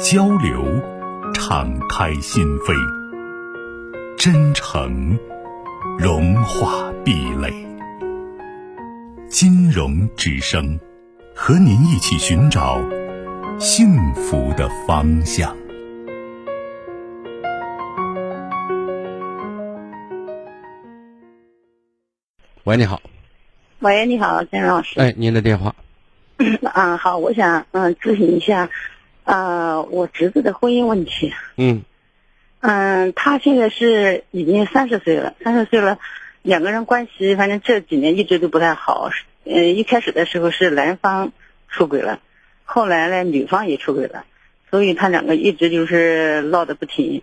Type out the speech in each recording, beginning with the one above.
交流，敞开心扉；真诚，融化壁垒。金融之声，和您一起寻找幸福的方向。喂，你好。喂，你好，金老师。哎，您的电话。嗯，好，我想嗯咨询一下。啊，我侄子的婚姻问题。嗯，嗯，他现在是已经三十岁了，三十岁了，两个人关系反正这几年一直都不太好。嗯，一开始的时候是男方出轨了，后来呢女方也出轨了，所以他两个一直就是闹得不停。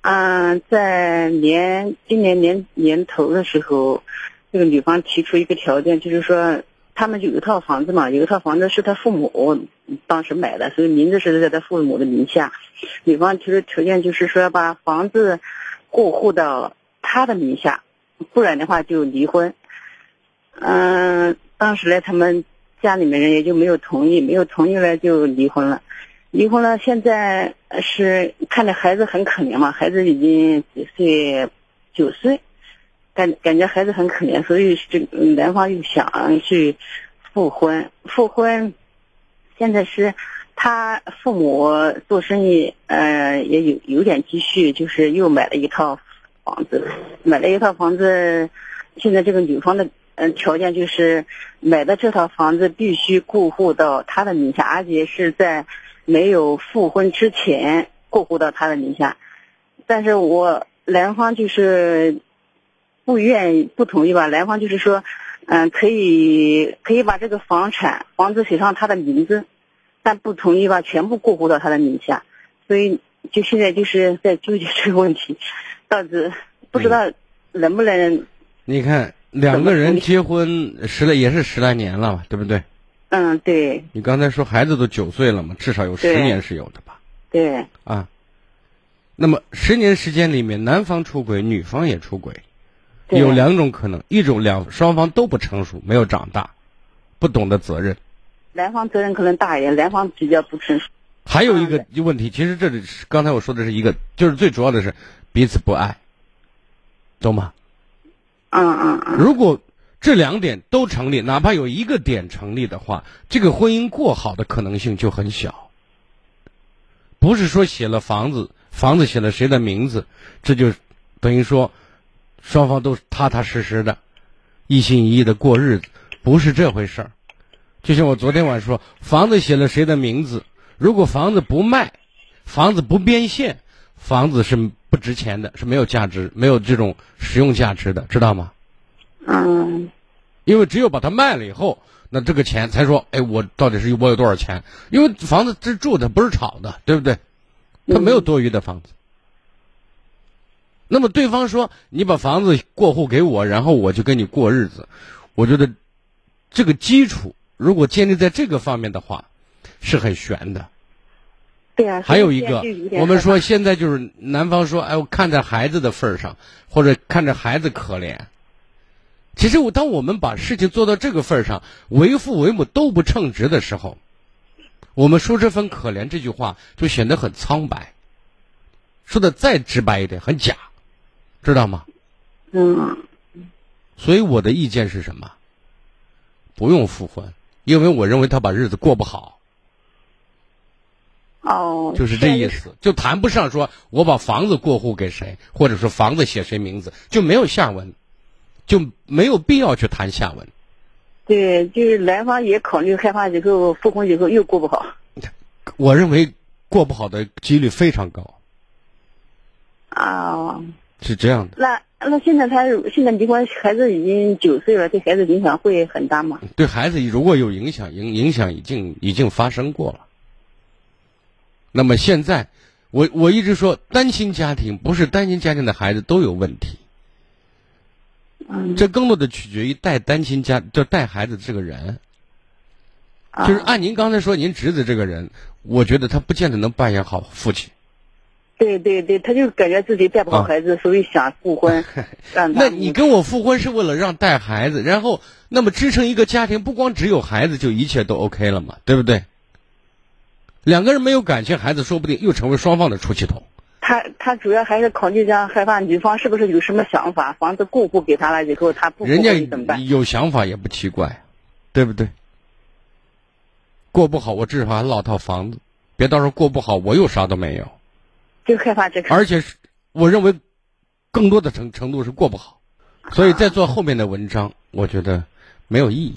嗯，在年今年年年头的时候，这个女方提出一个条件，就是说。他们就有一套房子嘛，有一套房子是他父母当时买的，所以名字是在他父母的名下。女方提出条件就是说要把房子过户到他的名下，不然的话就离婚。嗯，当时呢，他们家里面人也就没有同意，没有同意呢就离婚了。离婚了，现在是看着孩子很可怜嘛，孩子已经几岁，九岁。感感觉孩子很可怜，所以这男方又想去复婚。复婚，现在是他父母做生意，呃，也有有点积蓄，就是又买了一套房子。买了一套房子，现在这个女方的嗯条件就是买的这套房子必须过户到他的名下，而且是在没有复婚之前过户到他的名下。但是我男方就是。不愿意不同意吧？男方就是说，嗯，可以可以把这个房产房子写上他的名字，但不同意吧，全部过户到他的名下。所以就现在就是在纠结这个问题，到底不知道能不能。你看两个人结婚十来也是十来年了，对不对？嗯，对。你刚才说孩子都九岁了嘛，至少有十年是有的吧？对。啊，那么十年时间里面，男方出轨，女方也出轨。有两种可能，一种两双方都不成熟，没有长大，不懂得责任。男方责任可能大一点，男方比较不成熟。还有一个问题，其实这里是刚才我说的是一个，就是最主要的是彼此不爱，懂吗？嗯嗯嗯。如果这两点都成立，哪怕有一个点成立的话，这个婚姻过好的可能性就很小。不是说写了房子，房子写了谁的名字，这就等于说。双方都踏踏实实的，一心一意的过日子，不是这回事儿。就像我昨天晚上说，房子写了谁的名字，如果房子不卖，房子不变现，房子是不值钱的，是没有价值、没有这种实用价值的，知道吗？嗯。因为只有把它卖了以后，那这个钱才说，哎，我到底是我有多少钱？因为房子是住的，不是炒的，对不对？它没有多余的房子。那么对方说：“你把房子过户给我，然后我就跟你过日子。”我觉得这个基础如果建立在这个方面的话，是很悬的。对啊。还有一个，我们说现在就是男方说：“哎，我看在孩子的份上，或者看着孩子可怜。”其实我当我们把事情做到这个份上，为父为母都不称职的时候，我们说这份可怜这句话就显得很苍白。说的再直白一点，很假。知道吗？嗯。所以我的意见是什么？不用复婚，因为我认为他把日子过不好。哦。就是这意思，就谈不上说我把房子过户给谁，或者说房子写谁名字，就没有下文，就没有必要去谈下文。对，就是男方也考虑害怕以后复婚以后又过不好。我认为过不好的几率非常高。啊。是这样的。那那现在他现在离婚，孩子已经九岁了，对孩子影响会很大吗？对孩子如果有影响，影影响已经已经发生过了。那么现在，我我一直说，单亲家庭不是单亲家庭的孩子都有问题，嗯，这更多的取决于带单亲家就带孩子的这个人。啊就是按您刚才说，您侄子这个人，我觉得他不见得能扮演好父亲。对对对，他就感觉自己带不好啊孩子，所以想复婚，那你跟我复婚是为了让带孩子，然后那么支撑一个家庭，不光只有孩子，就一切都 OK 了嘛，对不对？两个人没有感情，孩子说不定又成为双方的出气筒。他他主要还是考虑讲，害怕女方是不是有什么想法，房子过户给他了以后，他不人家怎么办？家有想法也不奇怪，对不对？过不好，我至少还落套房子，别到时候过不好，我又啥都没有。就害怕这个。而且是，我认为更多的程程度是过不好，所以在做后面的文章，我觉得没有意义，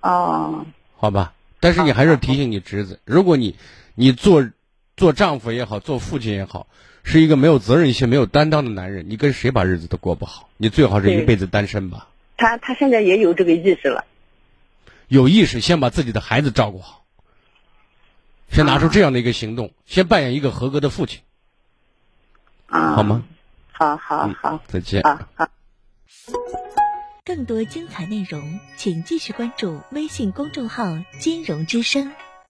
哦，好吧？但是你还是提醒你侄子，如果你你做做丈夫也好，做父亲也好，是一个没有责任心、没有担当的男人，你跟谁把日子都过不好，你最好是一辈子单身吧。他他现在也有这个意识了。有意识，先把自己的孩子照顾好，先拿出这样的一个行动，先扮演一个合格的父亲，啊，好吗？好好嗯好，再见。好好。更多精彩内容，请继续关注微信公众号“金融之声”。